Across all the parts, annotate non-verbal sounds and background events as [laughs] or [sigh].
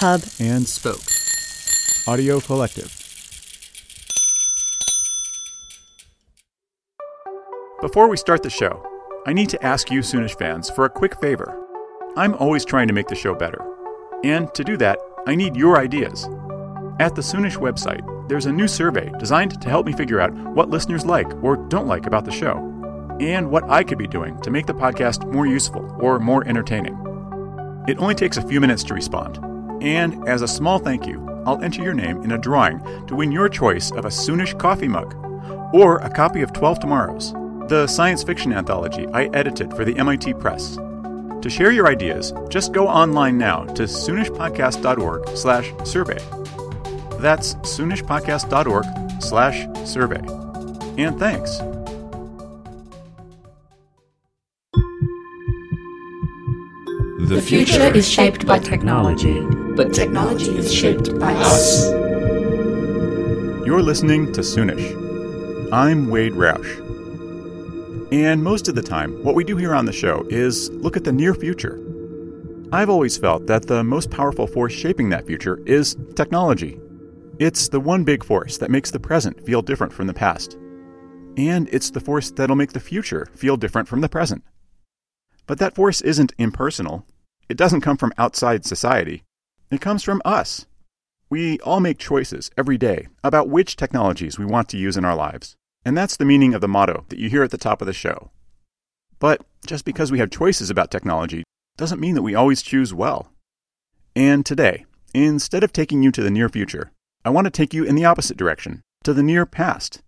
Hub, and Spoke. Audio Collective. Before we start the show, I need to ask you Soonish fans for a quick favor. I'm always trying to make the show better. And to do that, I need your ideas. At the Soonish website, there's a new survey designed to help me figure out what listeners like or don't like about the show, and what I could be doing to make the podcast more useful or more entertaining. It only takes a few minutes to respond, and as a small thank you, I'll enter your name in a drawing to win your choice of a Soonish coffee mug or a copy of 12 Tomorrows, the science fiction anthology I edited for the MIT Press. To share your ideas, just go online now to soonishpodcast.org slash survey. That's soonishpodcast.org slash survey. And thanks. The future is shaped by technology, but technology is shaped by us. You're listening to Soonish. I'm Wade Roush. And most of the time, what we do here on the show is look at the near future. I've always felt that the most powerful force shaping that future is technology. It's the one big force that makes the present feel different from the past. And it's the force that'll make the future feel different from the present. But that force isn't impersonal. It doesn't come from outside society. It comes from us. We all make choices every day about which technologies we want to use in our lives. And that's the meaning of the motto that you hear at the top of the show. But just because we have choices about technology doesn't mean that we always choose well. And today, instead of taking you to the near future, I want to take you in the opposite direction, to the near past.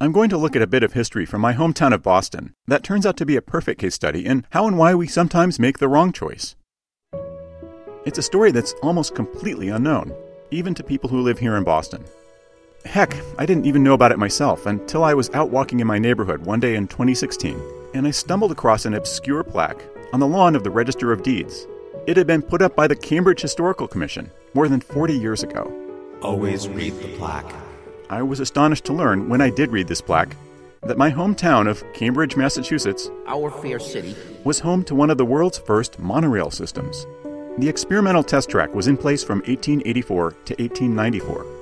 I'm going to look at a bit of history from my hometown of Boston that turns out to be a perfect case study in how and why we sometimes make the wrong choice. It's a story that's almost completely unknown, even to people who live here in Boston. Heck, I didn't even know about it myself until I was out walking in my neighborhood one day in 2016, and I stumbled across an obscure plaque on the lawn of the Register of Deeds. It had been put up by the Cambridge Historical Commission more than 40 years ago. Always read the plaque. I was astonished to learn when I did read this plaque that my hometown of Cambridge, Massachusetts, our fair city, was home to one of the world's first monorail systems. The experimental test track was in place from 1884 to 1894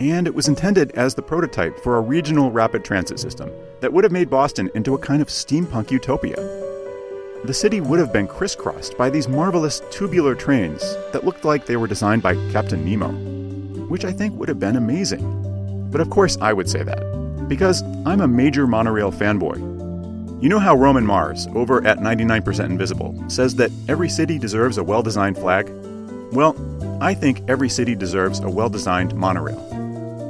and it was intended as the prototype for a regional rapid transit system that would have made Boston into a kind of steampunk utopia. The city would have been crisscrossed by these marvelous tubular trains that looked like they were designed by Captain Nemo, which I think would have been amazing. But of course, I would say that, because I'm a major monorail fanboy. You know how Roman Mars, over at 99% Invisible, says that every city deserves a well designed flag? Well, I think every city deserves a well designed monorail.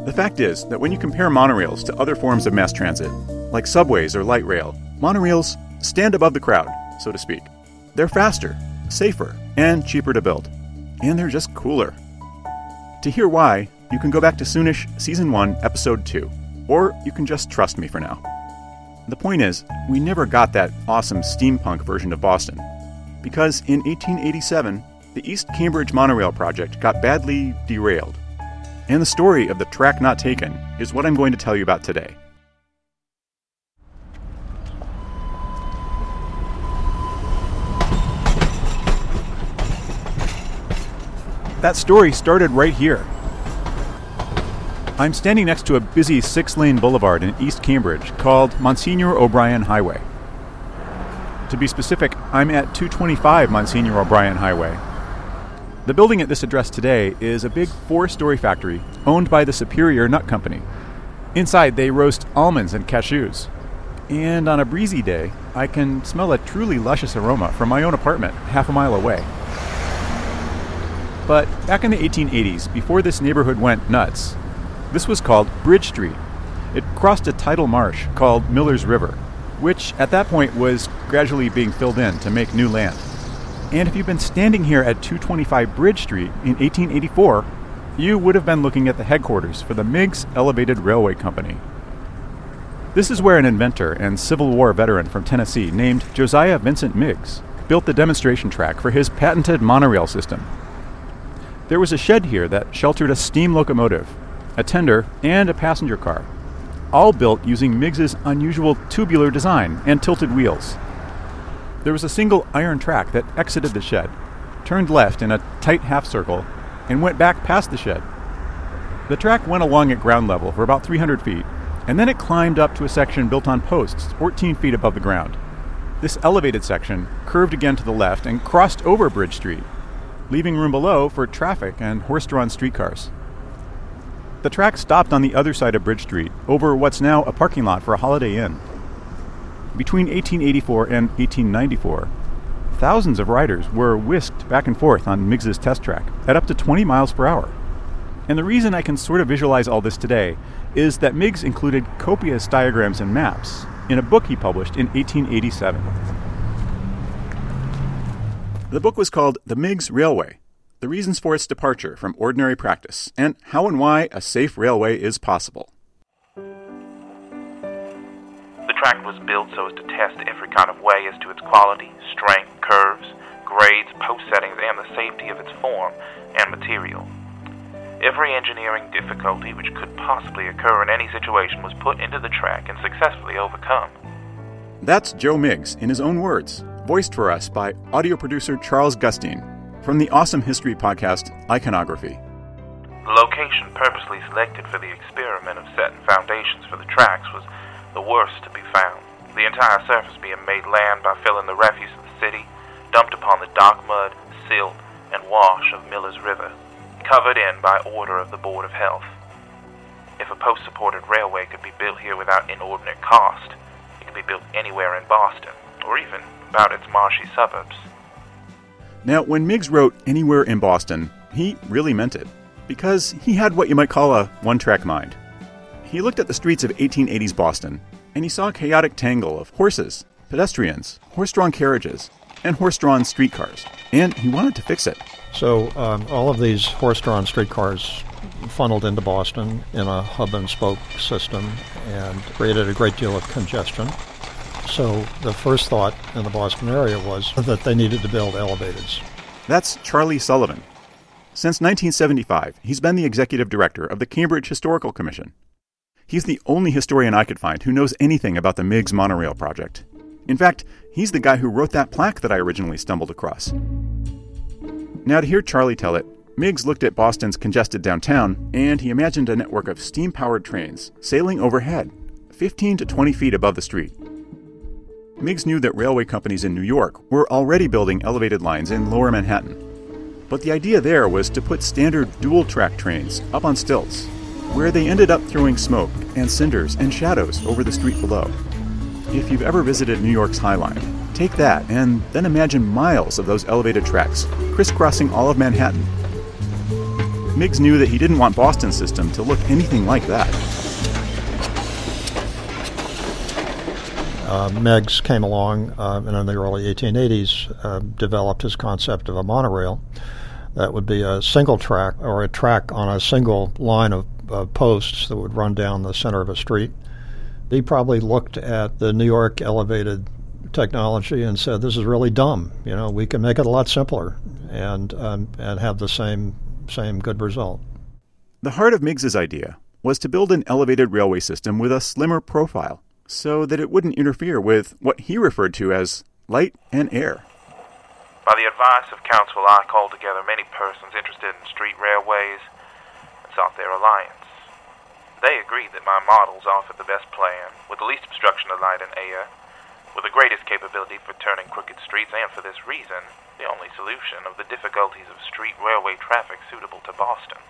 The fact is that when you compare monorails to other forms of mass transit, like subways or light rail, monorails stand above the crowd, so to speak. They're faster, safer, and cheaper to build. And they're just cooler. To hear why, you can go back to Soonish Season 1, Episode 2, or you can just trust me for now. The point is, we never got that awesome steampunk version of Boston. Because in 1887, the East Cambridge Monorail project got badly derailed. And the story of the track not taken is what I'm going to tell you about today. That story started right here. I'm standing next to a busy six lane boulevard in East Cambridge called Monsignor O'Brien Highway. To be specific, I'm at 225 Monsignor O'Brien Highway, the building at this address today is a big four story factory owned by the Superior Nut Company. Inside, they roast almonds and cashews. And on a breezy day, I can smell a truly luscious aroma from my own apartment half a mile away. But back in the 1880s, before this neighborhood went nuts, this was called Bridge Street. It crossed a tidal marsh called Miller's River, which at that point was gradually being filled in to make new land. And if you've been standing here at 225 Bridge Street in 1884, you would have been looking at the headquarters for the Meigs Elevated Railway Company. This is where an inventor and Civil War veteran from Tennessee named Josiah Vincent Meigs built the demonstration track for his patented monorail system. There was a shed here that sheltered a steam locomotive, a tender, and a passenger car, all built using Meigs's unusual tubular design and tilted wheels. There was a single iron track that exited the shed, turned left in a tight half circle, and went back past the shed. The track went along at ground level for about 300 feet, and then it climbed up to a section built on posts 14 feet above the ground. This elevated section curved again to the left and crossed over Bridge Street, leaving room below for traffic and horse drawn streetcars. The track stopped on the other side of Bridge Street, over what's now a parking lot for a Holiday Inn. Between 1884 and 1894, thousands of riders were whisked back and forth on Meigs's test track at up to 20 miles per hour. And the reason I can sort of visualize all this today is that Meigs included copious diagrams and maps in a book he published in 1887. The book was called The Meigs Railway The Reasons for Its Departure from Ordinary Practice, and How and Why a Safe Railway is Possible. The track was built so as to test every kind of way as to its quality, strength, curves, grades, post settings, and the safety of its form and material. Every engineering difficulty which could possibly occur in any situation was put into the track and successfully overcome. That's Joe Meigs, in his own words, voiced for us by audio producer Charles Gustine from the awesome history podcast Iconography. The location purposely selected for the experiment of setting foundations for the tracks was the worst to be found, the entire surface being made land by filling the refuse of the city, dumped upon the dock mud, silt, and wash of Miller's River covered in by order of the Board of Health. If a post supported railway could be built here without inordinate cost, it could be built anywhere in Boston, or even about its marshy suburbs. Now, when Meigs wrote Anywhere in Boston, he really meant it, because he had what you might call a one track mind. He looked at the streets of 1880s Boston, and he saw a chaotic tangle of horses, pedestrians, horse drawn carriages, and horse drawn streetcars, and he wanted to fix it. So um, all of these horse-drawn streetcars funneled into Boston in a hub and spoke system and created a great deal of congestion. So the first thought in the Boston area was that they needed to build elevateds. That's Charlie Sullivan. Since 1975, he's been the executive director of the Cambridge Historical Commission. He's the only historian I could find who knows anything about the Meigs monorail project. In fact, he's the guy who wrote that plaque that I originally stumbled across. Now, to hear Charlie tell it, Meigs looked at Boston's congested downtown and he imagined a network of steam powered trains sailing overhead, 15 to 20 feet above the street. Meigs knew that railway companies in New York were already building elevated lines in lower Manhattan. But the idea there was to put standard dual track trains up on stilts, where they ended up throwing smoke and cinders and shadows over the street below. If you've ever visited New York's High Line, Take that, and then imagine miles of those elevated tracks, crisscrossing all of Manhattan. Meigs knew that he didn't want Boston's system to look anything like that. Uh, Meigs came along uh, in the early 1880s, uh, developed his concept of a monorail that would be a single track or a track on a single line of posts that would run down the center of a street. He probably looked at the New York elevated technology and said, "This is really dumb. You know, we can make it a lot simpler and um, and have the same same good result." The heart of Meigs's idea was to build an elevated railway system with a slimmer profile, so that it wouldn't interfere with what he referred to as light and air. By the advice of counsel, I called together many persons interested in street railways and sought their alliance. They agreed that my models offered the best plan, with the least obstruction of light and air, with the greatest capability for turning crooked streets, and for this reason, the only solution of the difficulties of street railway traffic suitable to Boston.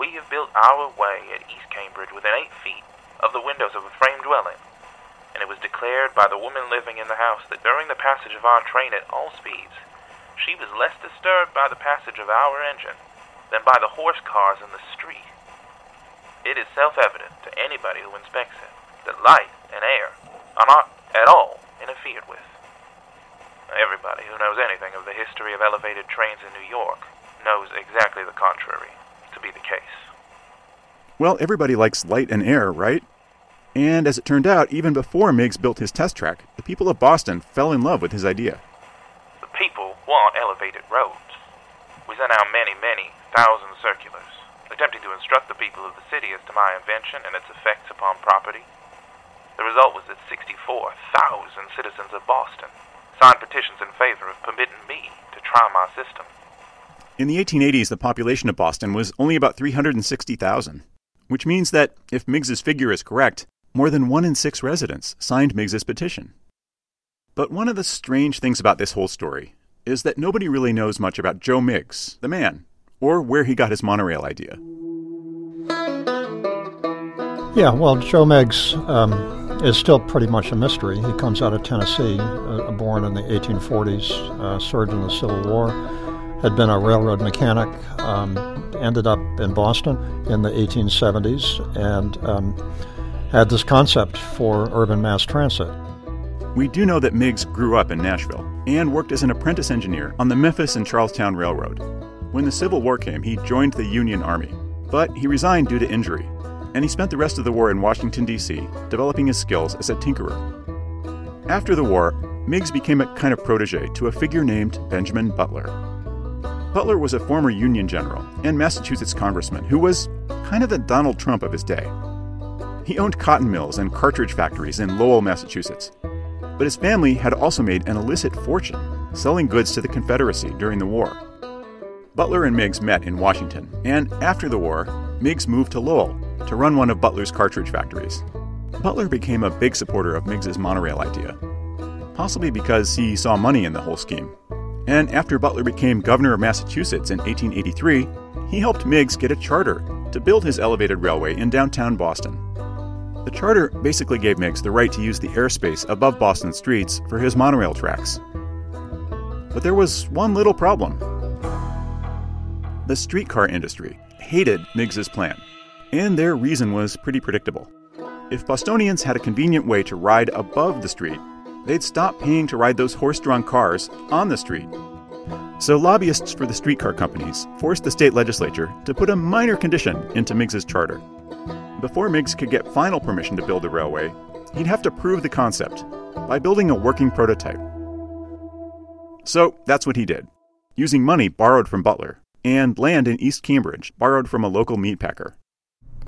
We have built our way at East Cambridge within eight feet of the windows of a frame dwelling, and it was declared by the woman living in the house that during the passage of our train at all speeds, she was less disturbed by the passage of our engine than by the horse cars in the street. It is self evident to anybody who inspects it that light and air are not at all interfered with. Everybody who knows anything of the history of elevated trains in New York knows exactly the contrary to be the case. Well, everybody likes light and air, right? And as it turned out, even before Meigs built his test track, the people of Boston fell in love with his idea. The people want elevated roads. We sent out many, many thousand circulars, attempting to instruct the people of the city as to my invention and its effects upon property, the result was that 64,000 citizens of Boston signed petitions in favor of permitting me to try my system. In the 1880s, the population of Boston was only about 360,000, which means that if Meigs's figure is correct, more than one in six residents signed Meigs's petition. But one of the strange things about this whole story is that nobody really knows much about Joe Meigs, the man, or where he got his monorail idea. Yeah, well, Joe Meigs um, is still pretty much a mystery. He comes out of Tennessee, uh, born in the 1840s, uh, served in the Civil War, had been a railroad mechanic, um, ended up in Boston in the 1870s, and um, had this concept for urban mass transit. We do know that Meigs grew up in Nashville and worked as an apprentice engineer on the Memphis and Charleston Railroad. When the Civil War came, he joined the Union Army, but he resigned due to injury, and he spent the rest of the war in Washington, D.C., developing his skills as a tinkerer. After the war, Meigs became a kind of protege to a figure named Benjamin Butler. Butler was a former Union general and Massachusetts congressman who was kind of the Donald Trump of his day. He owned cotton mills and cartridge factories in Lowell, Massachusetts. But his family had also made an illicit fortune selling goods to the Confederacy during the war. Butler and Meigs met in Washington, and after the war, Meigs moved to Lowell to run one of Butler's cartridge factories. Butler became a big supporter of Meigs's monorail idea, possibly because he saw money in the whole scheme and after Butler became governor of Massachusetts in 1883, he helped Meigs get a charter to build his elevated railway in downtown Boston. The charter basically gave Meigs the right to use the airspace above Boston streets for his monorail tracks. But there was one little problem. The streetcar industry hated Meigs's plan, and their reason was pretty predictable. If Bostonians had a convenient way to ride above the street, they'd stop paying to ride those horse drawn cars on the street. So, lobbyists for the streetcar companies forced the state legislature to put a minor condition into Meigs's charter. Before Meigs could get final permission to build the railway, he'd have to prove the concept by building a working prototype. So, that's what he did, using money borrowed from Butler and land in East Cambridge borrowed from a local meatpacker.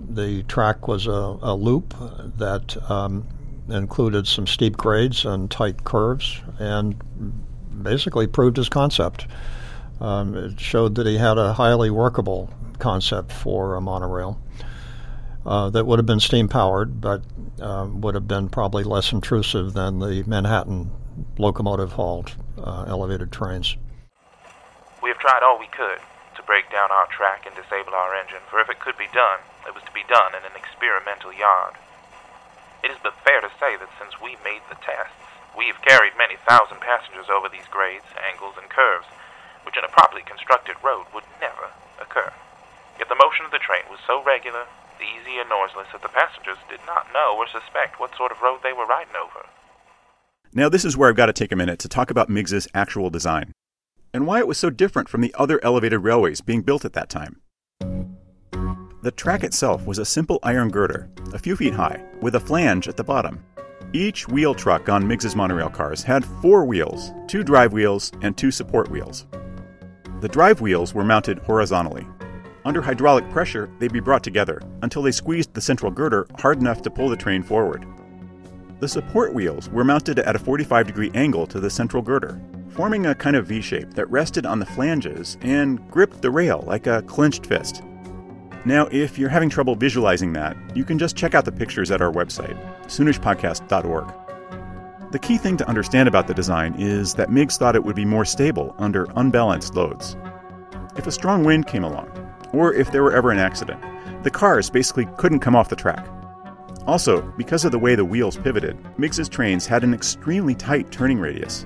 The track was a, a loop that um, included some steep grades and tight curves, and basically proved his concept. Um, it showed that he had a highly workable concept for a monorail uh, that would have been steam powered, but uh, would have been probably less intrusive than the Manhattan locomotive hauled uh, elevated trains. We have tried all we could to break down our track and disable our engine, for if it could be done, it was to be done in an experimental yard. It is but fair to say that since we made the tests, we have carried many thousand passengers over these grades, angles, and curves, which in a properly constructed road would never occur. Yet the motion of the train was so regular, easy, and noiseless that the passengers did not know or suspect what sort of road they were riding over. Now, this is where I've got to take a minute to talk about Meigs's actual design and why it was so different from the other elevated railways being built at that time. The track itself was a simple iron girder, a few feet high, with a flange at the bottom. Each wheel truck on Meigs's monorail cars had four wheels, two drive wheels, and two support wheels. The drive wheels were mounted horizontally. Under hydraulic pressure, they'd be brought together until they squeezed the central girder hard enough to pull the train forward. The support wheels were mounted at a 45 degree angle to the central girder, forming a kind of V shape that rested on the flanges and gripped the rail like a clenched fist. Now, if you're having trouble visualizing that, you can just check out the pictures at our website, soonishpodcast.org. The key thing to understand about the design is that Meigs thought it would be more stable under unbalanced loads. If a strong wind came along, or if there were ever an accident, the cars basically couldn't come off the track. Also, because of the way the wheels pivoted, Meigs's trains had an extremely tight turning radius.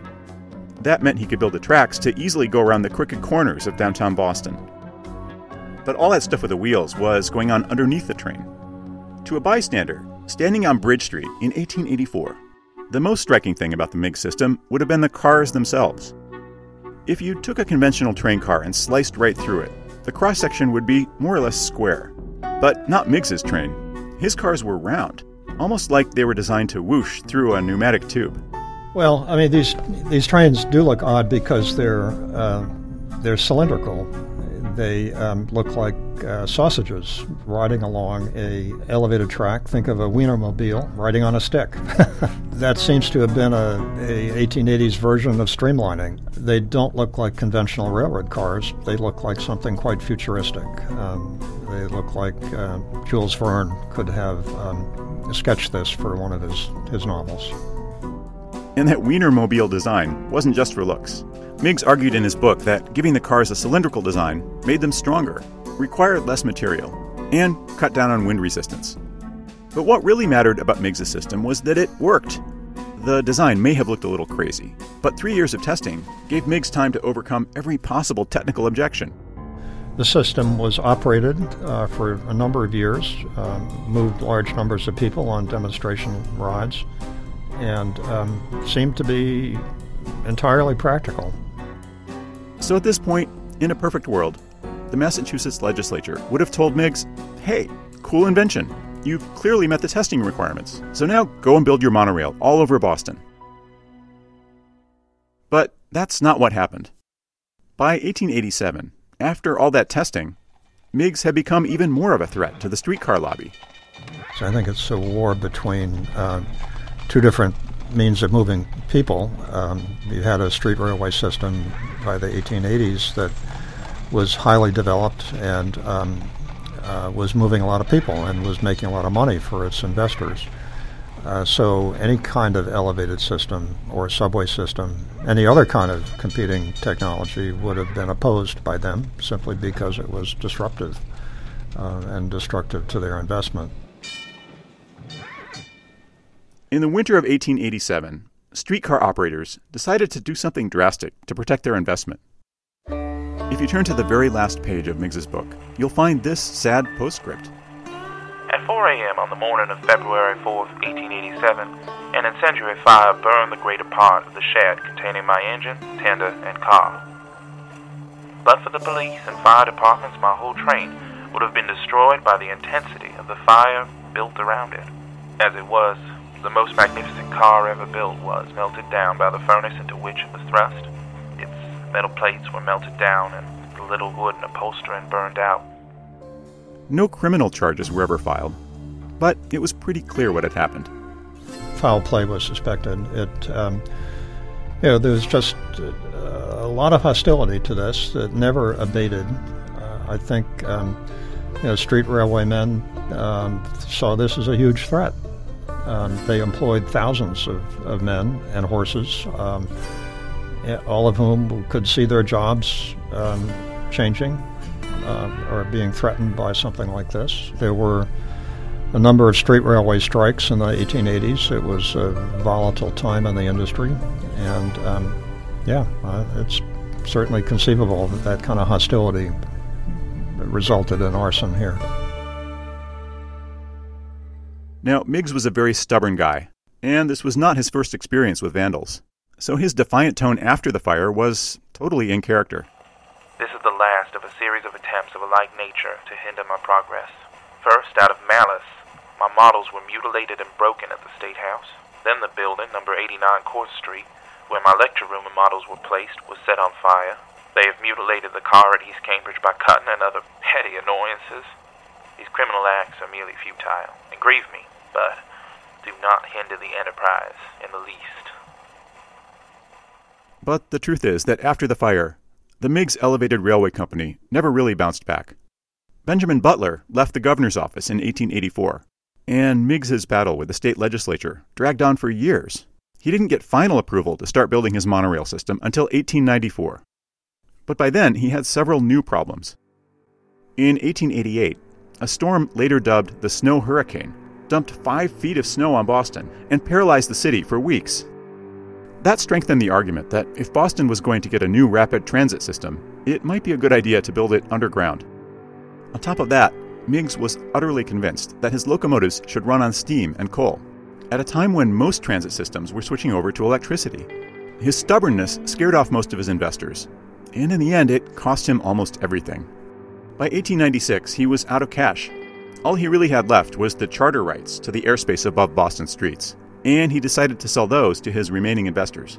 That meant he could build the tracks to easily go around the crooked corners of downtown Boston. But all that stuff with the wheels was going on underneath the train. To a bystander, standing on Bridge Street in 1884, the most striking thing about the Meigs system would have been the cars themselves. If you took a conventional train car and sliced right through it, the cross section would be more or less square. But not Meigs's train. His cars were round, almost like they were designed to whoosh through a pneumatic tube. Well, I mean these these trains do look odd because they're uh, they're cylindrical They um, look like uh, sausages riding along a elevated track. Think of a Wienermobile riding on a stick. [laughs] that seems to have been a, a 1880s version of streamlining. They don't look like conventional railroad cars. They look like something quite futuristic. Um, they look like uh, Jules Verne could have um, sketched this for one of his, his novels. And that Wienermobile design wasn't just for looks. Meigs argued in his book that giving the cars a cylindrical design made them stronger, required less material, and cut down on wind resistance. But what really mattered about Meigs' system was that it worked. The design may have looked a little crazy, but three years of testing gave Meigs time to overcome every possible technical objection. The system was operated uh, for a number of years, uh, moved large numbers of people on demonstration rides, and um, seemed to be entirely practical. So at this point, in a perfect world, the Massachusetts legislature would have told Meigs, hey, cool invention. You've clearly met the testing requirements. So now go and build your monorail all over Boston. But that's not what happened. By 1887, after all that testing, Meigs had become even more of a threat to the streetcar lobby. So I think it's a war between uh, two different means of moving people. Um, you had a street railway system by the 1880s that was highly developed and um, uh, was moving a lot of people and was making a lot of money for its investors. Uh, so any kind of elevated system or subway system, any other kind of competing technology would have been opposed by them simply because it was disruptive uh, and destructive to their investment. In the winter of 1887, streetcar operators decided to do something drastic to protect their investment. If you turn to the very last page of Meigs's book, you'll find this sad postscript. At 4 a.m. on the morning of February 4th, 1887, an incendiary fire burned the greater part of the shed containing my engine, tender, and car. But for the police and fire departments, my whole train would have been destroyed by the intensity of the fire built around it. As it was, the most magnificent car ever built was melted down by the furnace into which it was thrust. Its metal plates were melted down, and the little wood and upholstery burned out. No criminal charges were ever filed, but it was pretty clear what had happened. Foul play was suspected. It, um, you know, there was just uh, a lot of hostility to this that never abated. Uh, I think, um, you know, street railway men um, saw this as a huge threat. Um, they employed thousands of, of men and horses, um, all of whom could see their jobs um, changing uh, or being threatened by something like this. There were a number of street railway strikes in the 1880s. It was a volatile time in the industry, and um, yeah, uh, it's certainly conceivable that that kind of hostility resulted in arson here. Now, Meigs was a very stubborn guy, and this was not his first experience with vandals. So his defiant tone after the fire was totally in character. This is the last of a series of attempts of a like nature to hinder my progress. First, out of malice, my models were mutilated and broken at the State House. Then the building, number 89 Court Street, where my lecture room and models were placed, was set on fire. They have mutilated the car at East Cambridge by cutting and other petty annoyances. These criminal acts are merely futile and grieve me but do not hinder the enterprise in the least. But the truth is that after the fire, the Meigs Elevated Railway Company never really bounced back. Benjamin Butler left the governor's office in 1884, and Meigs's battle with the state legislature dragged on for years. He didn't get final approval to start building his monorail system until 1894. But by then, he had several new problems. In 1888, a storm later dubbed the Snow Hurricane dumped five feet of snow on Boston and paralyzed the city for weeks. That strengthened the argument that if Boston was going to get a new rapid transit system, it might be a good idea to build it underground. On top of that, Meigs was utterly convinced that his locomotives should run on steam and coal, at a time when most transit systems were switching over to electricity. His stubbornness scared off most of his investors, and in the end, it cost him almost everything. By 1896, he was out of cash all he really had left was the charter rights to the airspace above Boston streets, and he decided to sell those to his remaining investors.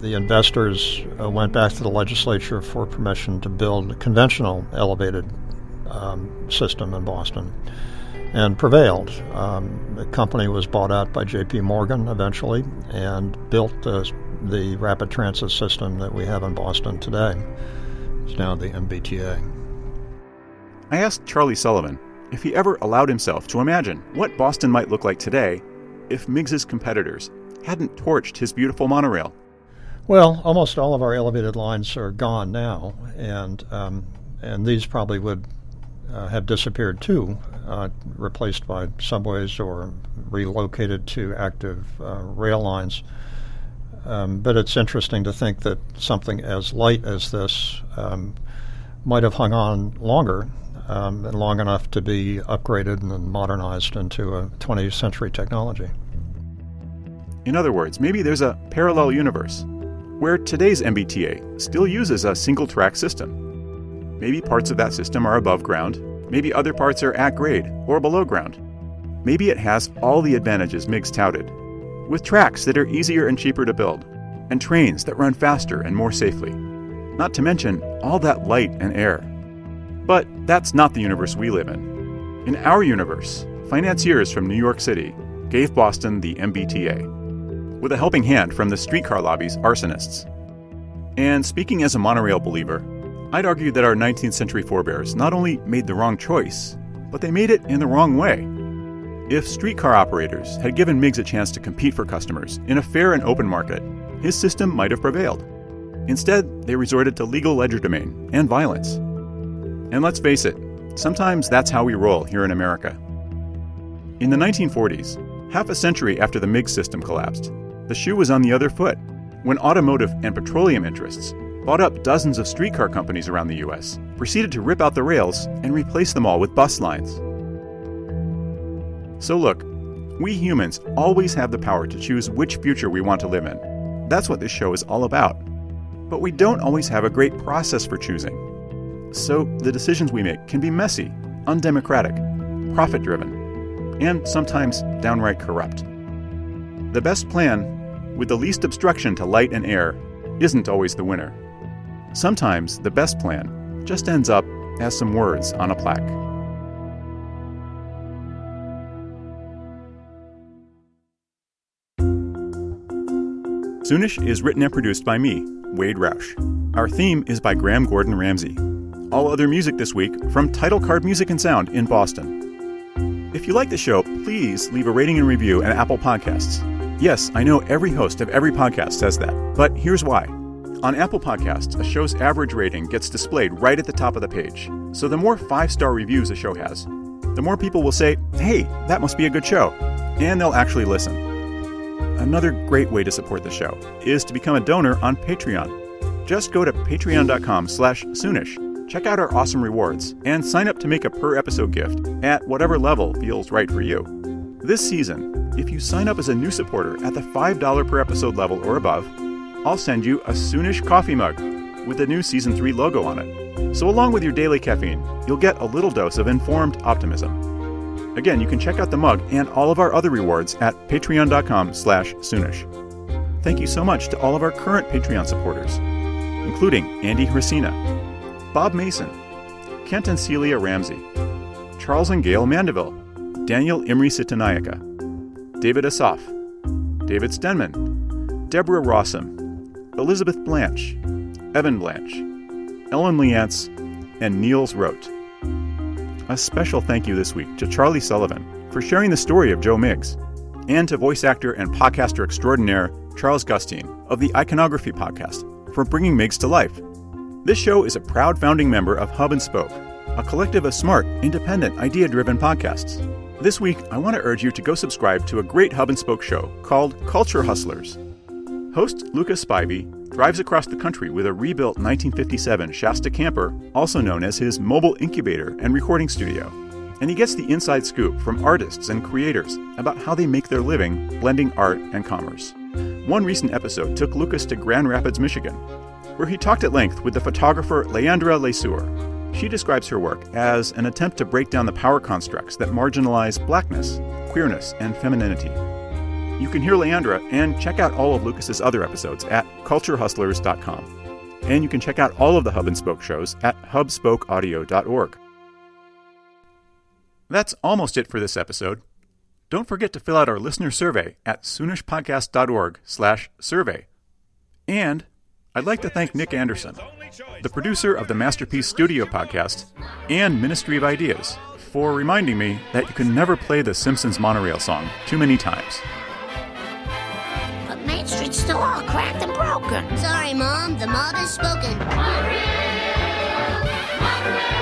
the investors uh, went back to the legislature for permission to build a conventional elevated um, system in Boston and prevailed. Um, the company was bought out by J.P. Morgan eventually and built the, the rapid transit system that we have in Boston today. It's now the MBTA. I asked Charlie Sullivan if he ever allowed himself to imagine what Boston might look like today if Meigs's competitors hadn't torched his beautiful monorail. Well, almost all of our elevated lines are gone now, and um, and these probably would uh, have disappeared too, uh, replaced by subways or relocated to active uh, rail lines. Um, but it's interesting to think that something as light as this um, might have hung on longer um, and long enough to be upgraded and modernized into a 20th century technology. In other words, maybe there's a parallel universe where today's MBTA still uses a single track system. Maybe parts of that system are above ground, maybe other parts are at grade or below ground. Maybe it has all the advantages Meigs touted, with tracks that are easier and cheaper to build, and trains that run faster and more safely. Not to mention all that light and air. But that's not the universe we live in. In our universe, financiers from New York City gave Boston the MBTA with a helping hand from the streetcar lobby's arsonists. And speaking as a monorail believer, I'd argue that our 19th century forebears not only made the wrong choice, but they made it in the wrong way. If streetcar operators had given Meigs a chance to compete for customers in a fair and open market, his system might have prevailed. Instead, they resorted to legal legerdemain and violence. And let's face it, sometimes that's how we roll here in America. In the 1940s, half a century after the Meigs system collapsed, the shoe was on the other foot when automotive and petroleum interests bought up dozens of streetcar companies around the U.S., proceeded to rip out the rails and replace them all with bus lines. So, look, we humans always have the power to choose which future we want to live in. That's what this show is all about. But we don't always have a great process for choosing. So, the decisions we make can be messy, undemocratic, profit driven, and sometimes downright corrupt. The best plan, with the least obstruction to light and air, isn't always the winner. Sometimes the best plan just ends up as some words on a plaque. Soonish is written and produced by me, Wade Roush. Our theme is by Graham Gordon Ramsay. All other music this week from Title Card Music and Sound in Boston. If you like the show, please leave a rating and review at Apple Podcasts. Yes, I know every host of every podcast says that, but here's why. On Apple Podcasts, a show's average rating gets displayed right at the top of the page. So the more five star reviews a show has, the more people will say, hey, that must be a good show, and they'll actually listen. Another great way to support the show is to become a donor on Patreon. Just go to patreon.com slash soonish, check out our awesome rewards, and sign up to make a per episode gift at whatever level feels right for you. This season, if you sign up as a new supporter at the $5 per episode level or above, I'll send you a Soonish coffee mug with the new Season 3 logo on it. So, along with your daily caffeine, you'll get a little dose of informed optimism. Again, you can check out the mug and all of our other rewards at patreon.com slash Soonish. Thank you so much to all of our current Patreon supporters, including Andy Hracina, Bob Mason, Kent and Celia Ramsey, Charles and Gail Mandeville, Daniel Imri Sitanayaka, David Asaf, David Stenman, Deborah Rossum, Elizabeth Blanche, Evan Blanche, Ellen Leantz, and Niels Rote. A special thank you this week to Charlie Sullivan for sharing the story of Joe Meigs, and to voice actor and podcaster extraordinaire Charles Gustine of the Iconography Podcast for bringing Meigs to life. This show is a proud founding member of Hub and Spoke, a collective of smart, independent, idea driven podcasts. This week, I want to urge you to go subscribe to a great hub and spoke show called Culture Hustlers. Host Lucas Spivey drives across the country with a rebuilt 1957 Shasta camper, also known as his mobile incubator and recording studio. And he gets the inside scoop from artists and creators about how they make their living blending art and commerce. One recent episode took Lucas to Grand Rapids, Michigan, where he talked at length with the photographer Leandra Lesueur she describes her work as an attempt to break down the power constructs that marginalize blackness, queerness, and femininity. You can hear Leandra and check out all of Lucas's other episodes at culturehustlers.com. And you can check out all of the Hub and Spoke shows at hubspokeaudio.org. That's almost it for this episode. Don't forget to fill out our listener survey at soonishpodcast.org slash survey. And I'd like to thank Nick Anderson, the producer of the Masterpiece Studio podcast and Ministry of Ideas, for reminding me that you can never play the Simpsons monorail song too many times. But Main Street's still all cracked and broken. Sorry, Mom. The mob has spoken. Monorail, monorail.